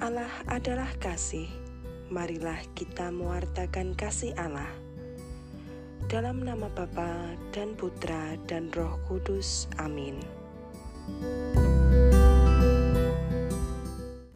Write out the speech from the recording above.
Allah adalah kasih. Marilah kita mewartakan kasih Allah. Dalam nama Bapa dan Putra dan Roh Kudus. Amin.